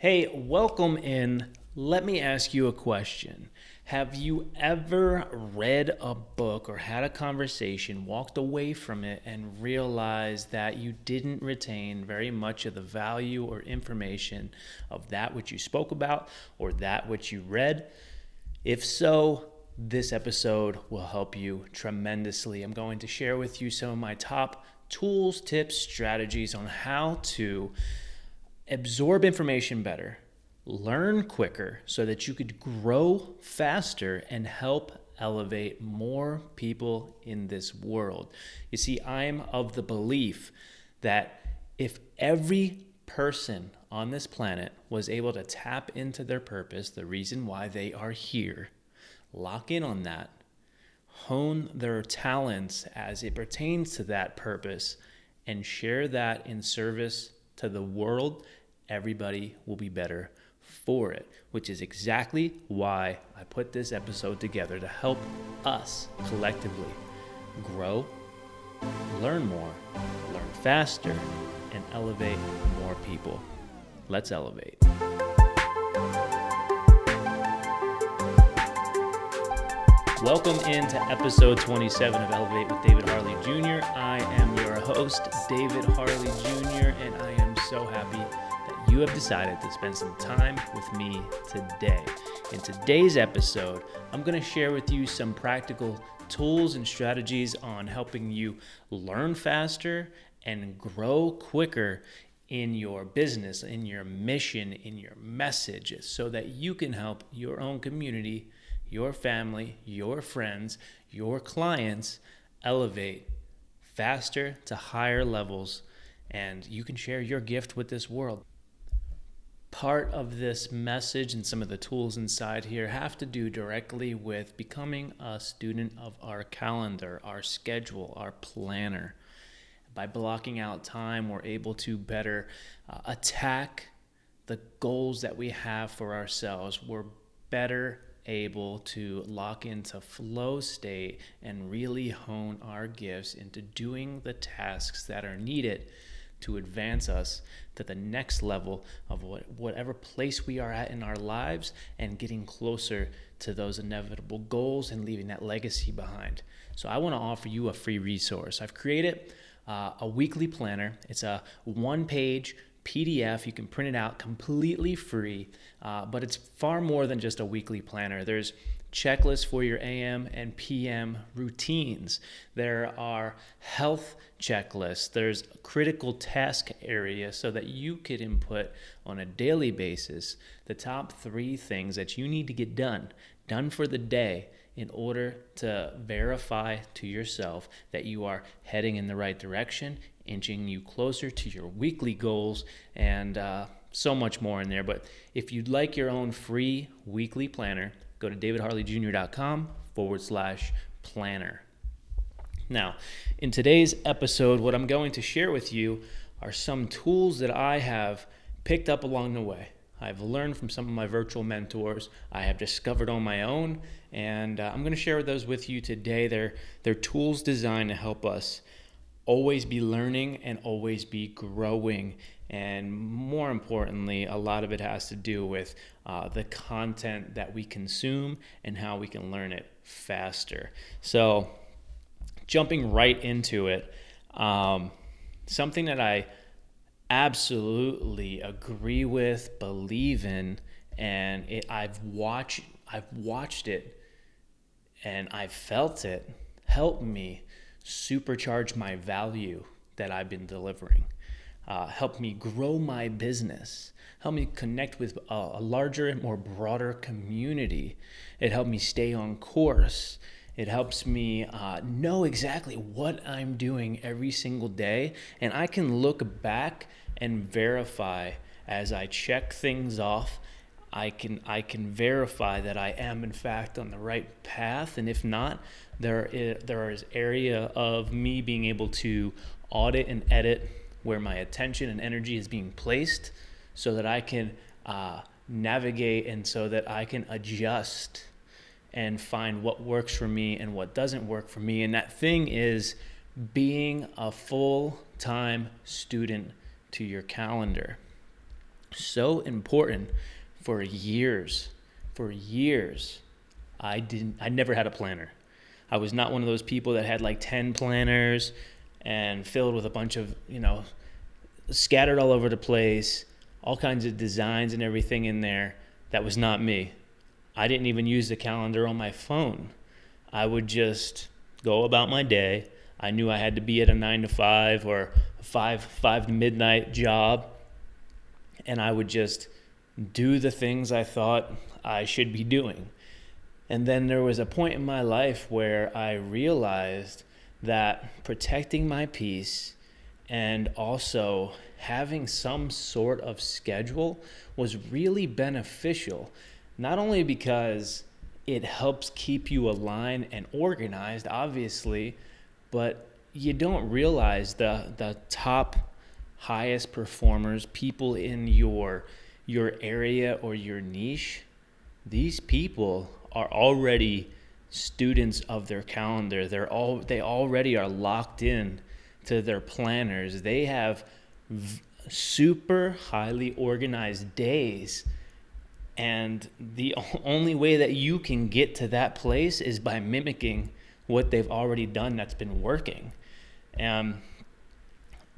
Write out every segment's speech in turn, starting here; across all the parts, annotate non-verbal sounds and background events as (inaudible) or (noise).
Hey, welcome in. Let me ask you a question. Have you ever read a book or had a conversation, walked away from it, and realized that you didn't retain very much of the value or information of that which you spoke about or that which you read? If so, this episode will help you tremendously. I'm going to share with you some of my top tools, tips, strategies on how to absorb information better, learn quicker so that you could grow faster and help elevate more people in this world. You see, I'm of the belief that if every person on this planet was able to tap into their purpose, the reason why they are here, lock in on that, hone their talents as it pertains to that purpose, and share that in service to the world everybody will be better for it, which is exactly why I put this episode together to help us collectively grow, learn more, learn faster, and elevate more people. Let's elevate. Welcome into episode 27 of Elevate with David Harley Jr. I am your host, David Harley Jr., and I am so happy you have decided to spend some time with me today. In today's episode, I'm going to share with you some practical tools and strategies on helping you learn faster and grow quicker in your business, in your mission, in your message, so that you can help your own community, your family, your friends, your clients elevate faster to higher levels and you can share your gift with this world part of this message and some of the tools inside here have to do directly with becoming a student of our calendar, our schedule, our planner. By blocking out time, we're able to better uh, attack the goals that we have for ourselves. We're better able to lock into flow state and really hone our gifts into doing the tasks that are needed to advance us to the next level of what, whatever place we are at in our lives and getting closer to those inevitable goals and leaving that legacy behind. So, I want to offer you a free resource. I've created uh, a weekly planner, it's a one page PDF. You can print it out completely free, uh, but it's far more than just a weekly planner. There's checklists for your AM and PM routines. There are health checklists. There's critical task areas so that you could input on a daily basis the top three things that you need to get done, done for the day in order to verify to yourself that you are heading in the right direction, inching you closer to your weekly goals, and uh, so much more in there. But if you'd like your own free weekly planner, go to davidharleyjr.com forward slash planner. Now, in today's episode, what I'm going to share with you are some tools that I have picked up along the way. I've learned from some of my virtual mentors. I have discovered on my own, and uh, I'm going to share those with you today. They're, they're tools designed to help us always be learning and always be growing and more importantly, a lot of it has to do with uh, the content that we consume and how we can learn it faster. So, jumping right into it, um, something that I absolutely agree with, believe in, and it, I've watched, I've watched it, and I've felt it help me supercharge my value that I've been delivering uh, helped me grow my business, help me connect with a, a larger and more broader community. It helped me stay on course. It helps me uh, know exactly what I'm doing every single day, and I can look back and verify as I check things off. I can I can verify that I am in fact on the right path, and if not, there is, there is area of me being able to audit and edit where my attention and energy is being placed so that I can uh, navigate and so that I can adjust and find what works for me and what doesn't work for me. And that thing is being a full time student to your calendar. so important for years. For years, I didn't. I never had a planner. I was not one of those people that had like ten planners and filled with a bunch of you know scattered all over the place, all kinds of designs and everything in there. That was not me. I didn't even use the calendar on my phone. I would just go about my day. I knew I had to be at a nine to five or a five five to midnight job, and I would just do the things I thought I should be doing. And then there was a point in my life where I realized that protecting my peace and also having some sort of schedule was really beneficial. Not only because it helps keep you aligned and organized, obviously, but you don't realize the the top highest performers, people in your your area or your niche, these people are already students of their calendar. They're all they already are locked in to their planners. They have v- super highly organized days. And the (laughs) only way that you can get to that place is by mimicking what they've already done that's been working. And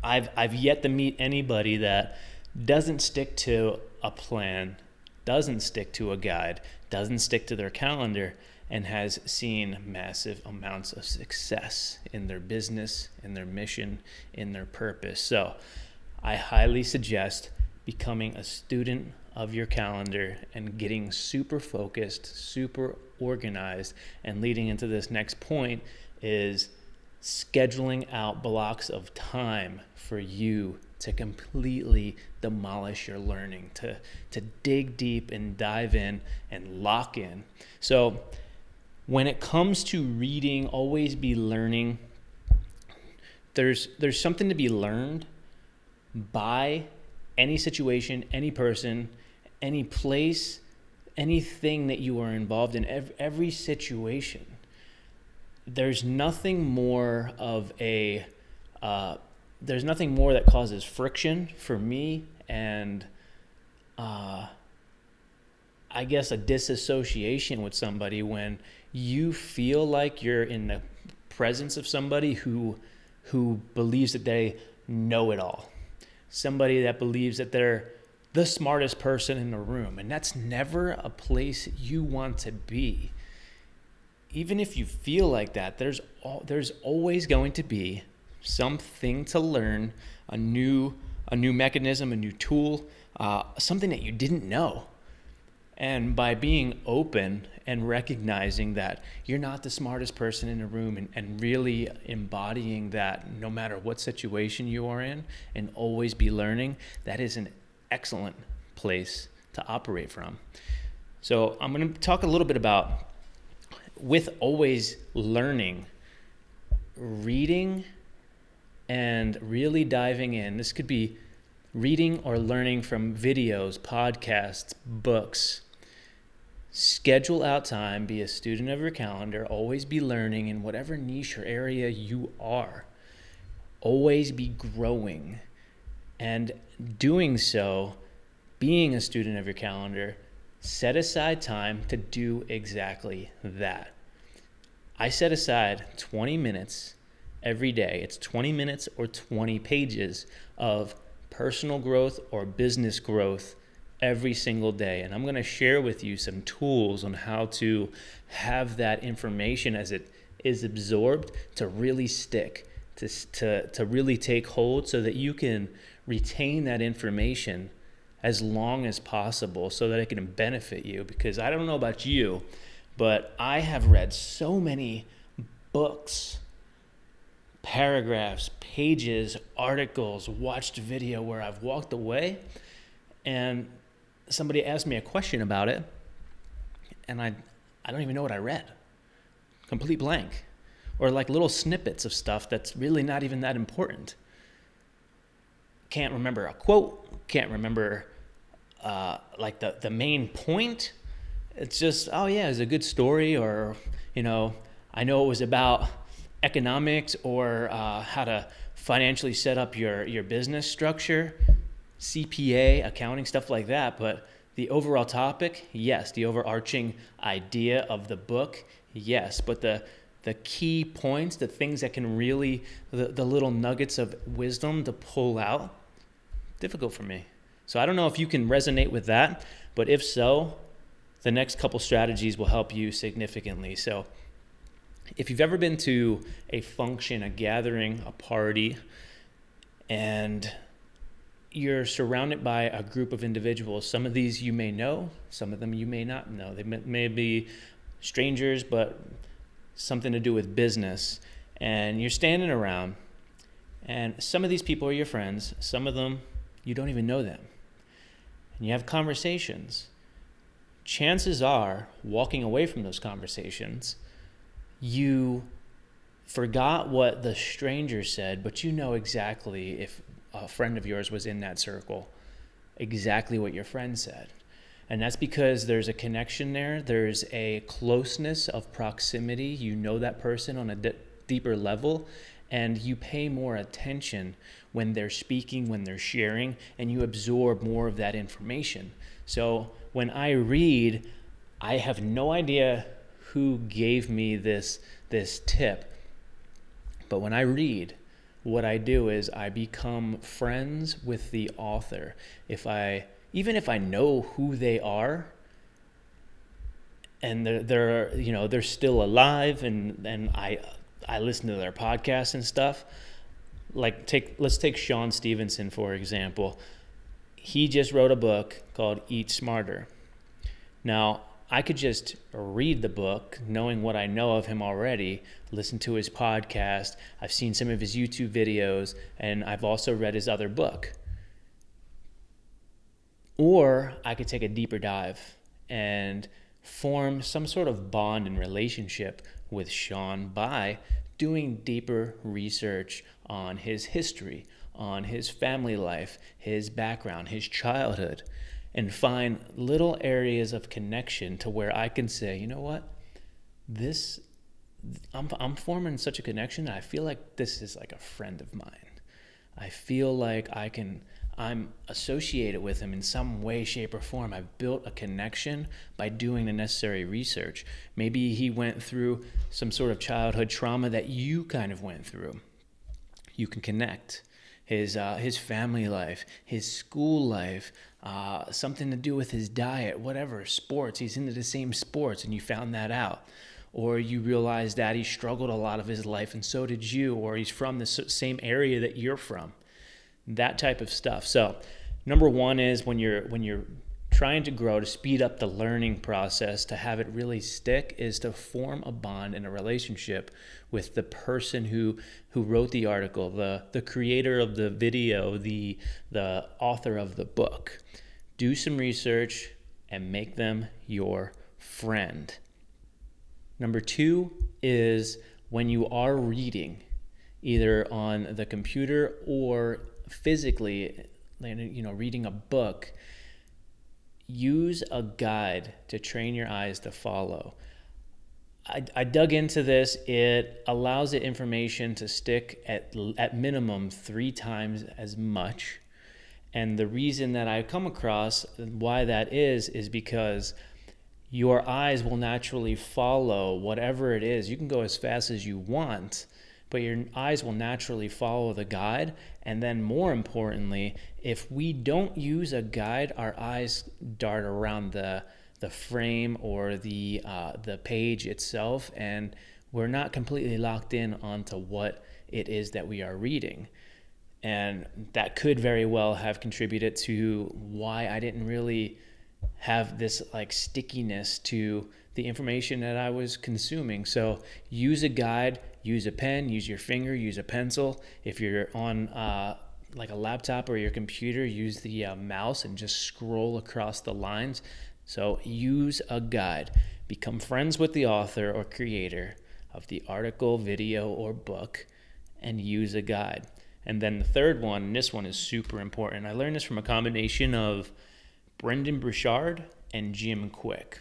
I've I've yet to meet anybody that doesn't stick to a plan, doesn't stick to a guide, doesn't stick to their calendar, and has seen massive amounts of success in their business, in their mission, in their purpose. So I highly suggest becoming a student of your calendar and getting super focused, super organized. And leading into this next point is scheduling out blocks of time for you to completely demolish your learning, to, to dig deep and dive in and lock in. So, when it comes to reading, always be learning. There's, there's something to be learned by any situation, any person, any place, anything that you are involved in, every, every situation. There's nothing more of a uh, there's nothing more that causes friction for me and uh, I guess a disassociation with somebody when you feel like you're in the presence of somebody who who believes that they know it all. Somebody that believes that they're the smartest person in the room and that's never a place you want to be. Even if you feel like that, there's all, there's always going to be something to learn, a new a new mechanism, a new tool, uh, something that you didn't know. And by being open and recognizing that you're not the smartest person in the room and, and really embodying that no matter what situation you are in and always be learning, that is an excellent place to operate from. So I'm going to talk a little bit about with always learning, reading and really diving in. This could be reading or learning from videos, podcasts, books. Schedule out time, be a student of your calendar, always be learning in whatever niche or area you are. Always be growing. And doing so, being a student of your calendar, set aside time to do exactly that. I set aside 20 minutes every day. It's 20 minutes or 20 pages of personal growth or business growth every single day. And I'm going to share with you some tools on how to have that information as it is absorbed to really stick, to, to, to really take hold so that you can retain that information as long as possible so that it can benefit you. Because I don't know about you, but I have read so many books paragraphs, pages, articles, watched video where I've walked away and somebody asked me a question about it and I I don't even know what I read. Complete blank. Or like little snippets of stuff that's really not even that important. Can't remember a quote, can't remember uh, like the, the main point. It's just, oh yeah, it's a good story, or, you know, I know it was about economics or uh, how to financially set up your, your business structure, CPA, accounting, stuff like that. But the overall topic, yes. The overarching idea of the book, yes. But the the key points, the things that can really, the, the little nuggets of wisdom to pull out, difficult for me. So I don't know if you can resonate with that, but if so, the next couple strategies will help you significantly. So if you've ever been to a function, a gathering, a party, and you're surrounded by a group of individuals. Some of these you may know, some of them you may not know. They may be strangers, but something to do with business. And you're standing around, and some of these people are your friends, some of them you don't even know them. And you have conversations. Chances are, walking away from those conversations, you forgot what the stranger said, but you know exactly if a friend of yours was in that circle, exactly what your friend said. And that's because there's a connection there, there's a closeness of proximity. You know that person on a d- deeper level, and you pay more attention when they're speaking, when they're sharing, and you absorb more of that information. So when I read, I have no idea who gave me this this tip. But when I read, what I do is I become friends with the author. If I even if I know who they are and they're, they're you know they're still alive and and I I listen to their podcasts and stuff like take let's take Shawn Stevenson for example he just wrote a book called Eat Smarter now I could just read the book, knowing what I know of him already, listen to his podcast. I've seen some of his YouTube videos, and I've also read his other book. Or I could take a deeper dive and form some sort of bond and relationship with Shawn by doing deeper research on his history, on his family life, his background, his childhood and find little areas of connection to where I can say, you know what, this, I'm, I'm forming such a connection. I feel like this is like a friend of mine. I feel like I can, I'm associated with him in some way, shape, or form. I've built a connection by doing the necessary research. Maybe he went through some sort of childhood trauma that you kind of went through. You can connect his uh, his family life, his school life, uh, something to do with his diet, whatever, sports. He's into the same sports, and you found that out. Or you realize that he struggled a lot of his life, and so did you, or he's from the same area that you're from. That type of stuff. So, number one is when you're when you're trying to grow to speed up the learning process to have it really stick is to form a bond and a relationship with the person who who wrote the article the the creator of the video the the author of the book. Do some research and make them your friend. Number 2 is when you are reading either on the computer or physically you know reading a book use a guide to train your eyes to follow. I, I, dug into this. It allows the information to stick at, at minimum three times as much. And the reason that I come across why that is, is because your eyes will naturally follow whatever it is. You can go as fast as you want, but your eyes will naturally follow the guide. And then, more importantly, if we don't use a guide, our eyes dart around the the frame or the uh, the page itself, and we're not completely locked in onto what it is that we are reading. And that could very well have contributed to why I didn't really have this like stickiness to the information that I was consuming. So use a guide, use a pen, use your finger, use a pencil. If you're on uh, like a laptop or your computer, use the uh, mouse and just scroll across the lines. So use a guide. Become friends with the author or creator of the article, video, or book and use a guide. And then the third one, and this one is super important. I learned this from a combination of Brendan Burchard and Jim Kwik.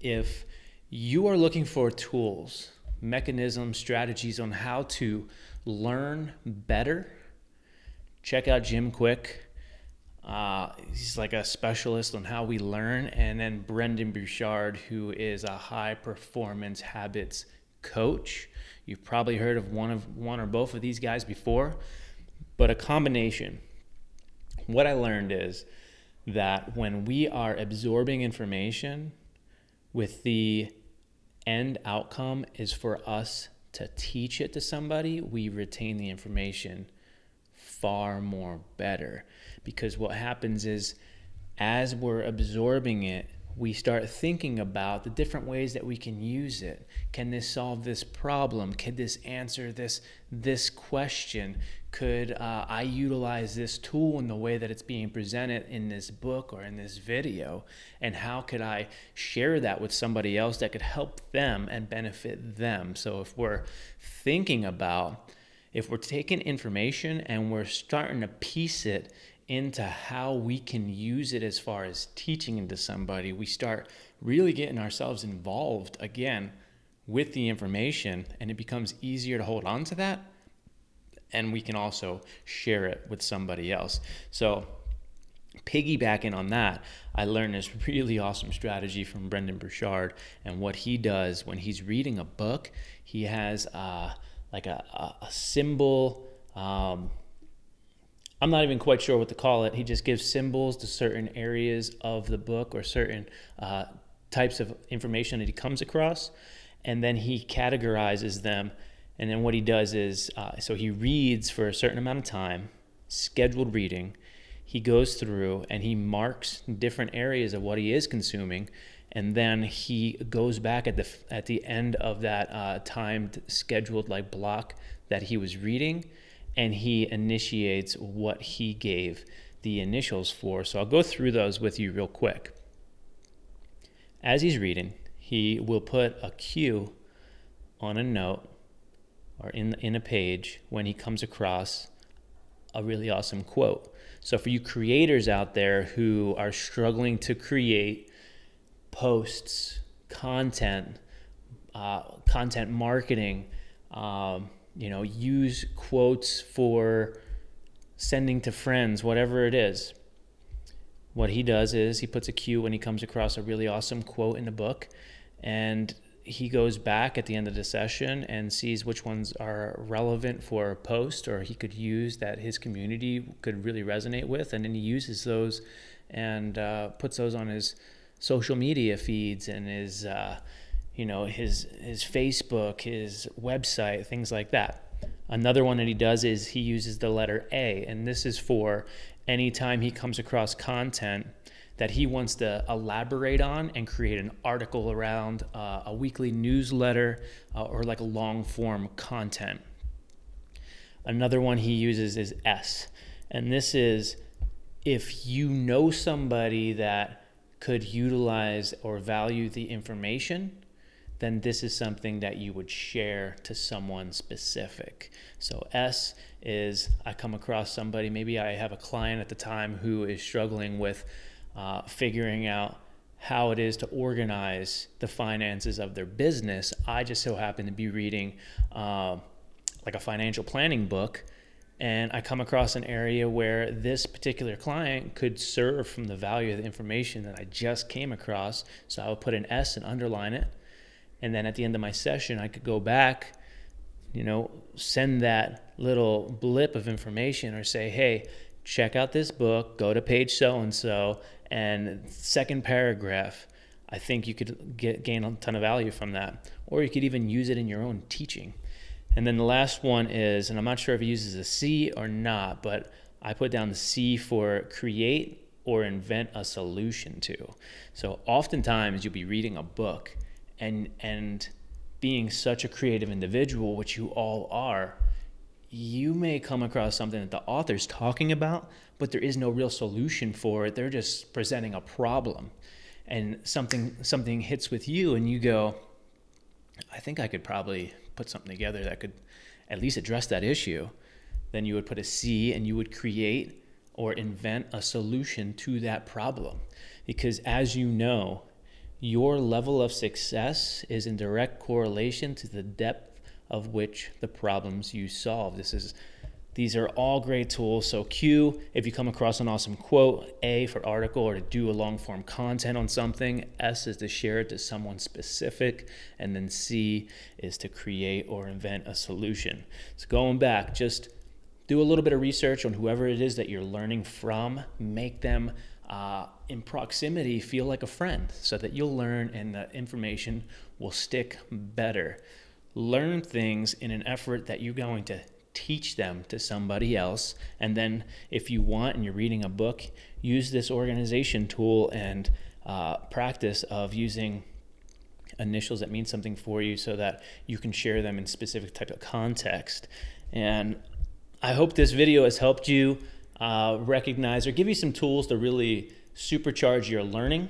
If you are looking for tools, mechanisms, strategies on how to learn better, check out Jim Kwik. Uh, he's like a specialist on how we learn. And then Brendan Burchard, who is a high performance habits coach. You've probably heard of one of one or both of these guys before, but a combination. What I learned is that when we are absorbing information with the end outcome is for us to teach it to somebody, we retain the information far more better. Because what happens is, as we're absorbing it, we start thinking about the different ways that we can use it. Can this solve this problem? Can this answer this this question? Could uh, I utilize this tool in the way that it's being presented in this book or in this video? And how could I share that with somebody else that could help them and benefit them? So if we're thinking about if we're taking information and we're starting to piece it into how we can use it as far as teaching into somebody, we start really getting ourselves involved again with the information and it becomes easier to hold on to that and we can also share it with somebody else. So, piggybacking on that, I learned this (laughs) really awesome strategy from Brendan Burchard. And what he does when he's reading a book, he has uh, like a, a, a symbol. Um, I'm not even quite sure what to call it. He just gives symbols to certain areas of the book or certain uh, types of information that he comes across. And then he categorizes them and then what he does is, uh, so he reads for a certain amount of time, scheduled reading. He goes through and he marks different areas of what he is consuming, and then he goes back at the at the end of that uh, timed scheduled like block that he was reading, and he initiates what he gave the initials for. So I'll go through those with you real quick. As he's reading, he will put a Q on a note or in, in a page when he comes across a really awesome quote. So, for you creators out there who are struggling to create posts, content, uh, content marketing, um, you know, use quotes for sending to friends, whatever it is. What he does is he puts a cue when he comes across a really awesome quote in the book, and he goes back at the end of the session and sees which ones are relevant for a post or he could use that his community could really resonate with. And then he uses those and uh, puts those on his social media feeds and his uh, you know his his facebook his website things like that. Another one that he does is he uses the letter a. And this is for anytime he comes across content that he wants to elaborate on and create an article around uh, a weekly newsletter uh, or like a long form content. Another one he uses is S. And this is if you know somebody that could utilize or value the information, then this is something that you would share to someone specific. So, S is I come across somebody, maybe I have a client at the time who is struggling with uh, figuring out how it is to organize the finances of their business. I just so happen to be reading uh, like a financial planning book, and I come across an area where this particular client could serve from the value of the information that I just came across. So I would put an S and underline it. And then at the end of my session, I could go back, you know, send that little blip of information or say, hey, check out this book, go to page so and so, and second paragraph, I think you could get gain a ton of value from that, or you could even use it in your own teaching. And then the last one is, and I'm not sure if it uses a C or not, but I put down the C for create or invent a solution to. So oftentimes you'll be reading a book and and being such a creative individual, which you all are, you may come across something that the author's talking about, but there is no real solution for it. They're just presenting a problem. And something something hits with you and you go, I think I could probably put something together that could at least address that issue. Then you would put a C and you would create or invent a solution to that problem. Because as you know, your level of success is in direct correlation to the depth of which the problems you solve. This is These are all great tools. So, Q, if you come across an awesome quote, A for article or to do a long form content on something, S is to share it to someone specific, and then C is to create or invent a solution. So, going back, just do a little bit of research on whoever it is that you're learning from, make them uh, in proximity feel like a friend so that you'll learn and the information will stick better. Learn things in an effort that you're going to teach them to somebody else. And then, if you want and you're reading a book, use this organization tool and uh, practice of using initials that mean something for you so that you can share them in specific type of context. And I hope this video has helped you uh, recognize or give you some tools to really supercharge your learning,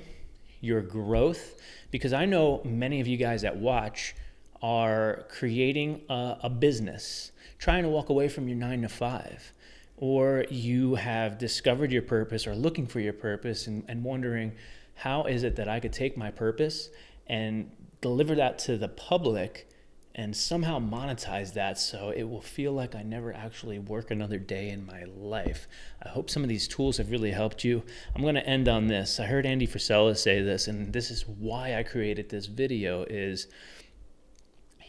your growth, because I know many of you guys that watch are creating a, a business, trying to walk away from your nine to five, or you have discovered your purpose or looking for your purpose and, and wondering, how is it that I could take my purpose and deliver that to the public and somehow monetize that so it will feel like I never actually work another day in my life. I hope some of these tools have really helped you. I'm going to end on this. I heard Andy Frisella say this and this is why I created this video is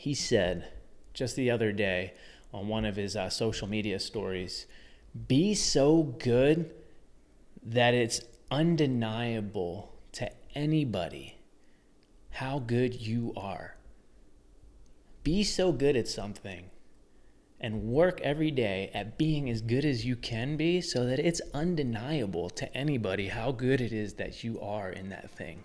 he said just the other day on one of his uh, social media stories be so good that it's undeniable to anybody how good you are. Be so good at something and work every day at being as good as you can be so that it's undeniable to anybody how good it is that you are in that thing.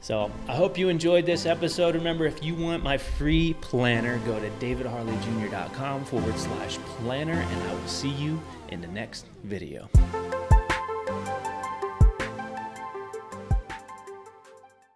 So I hope you enjoyed this episode. Remember, if you want my free planner, go to davidharleyjr.com forward slash planner, and I will see you in the next video.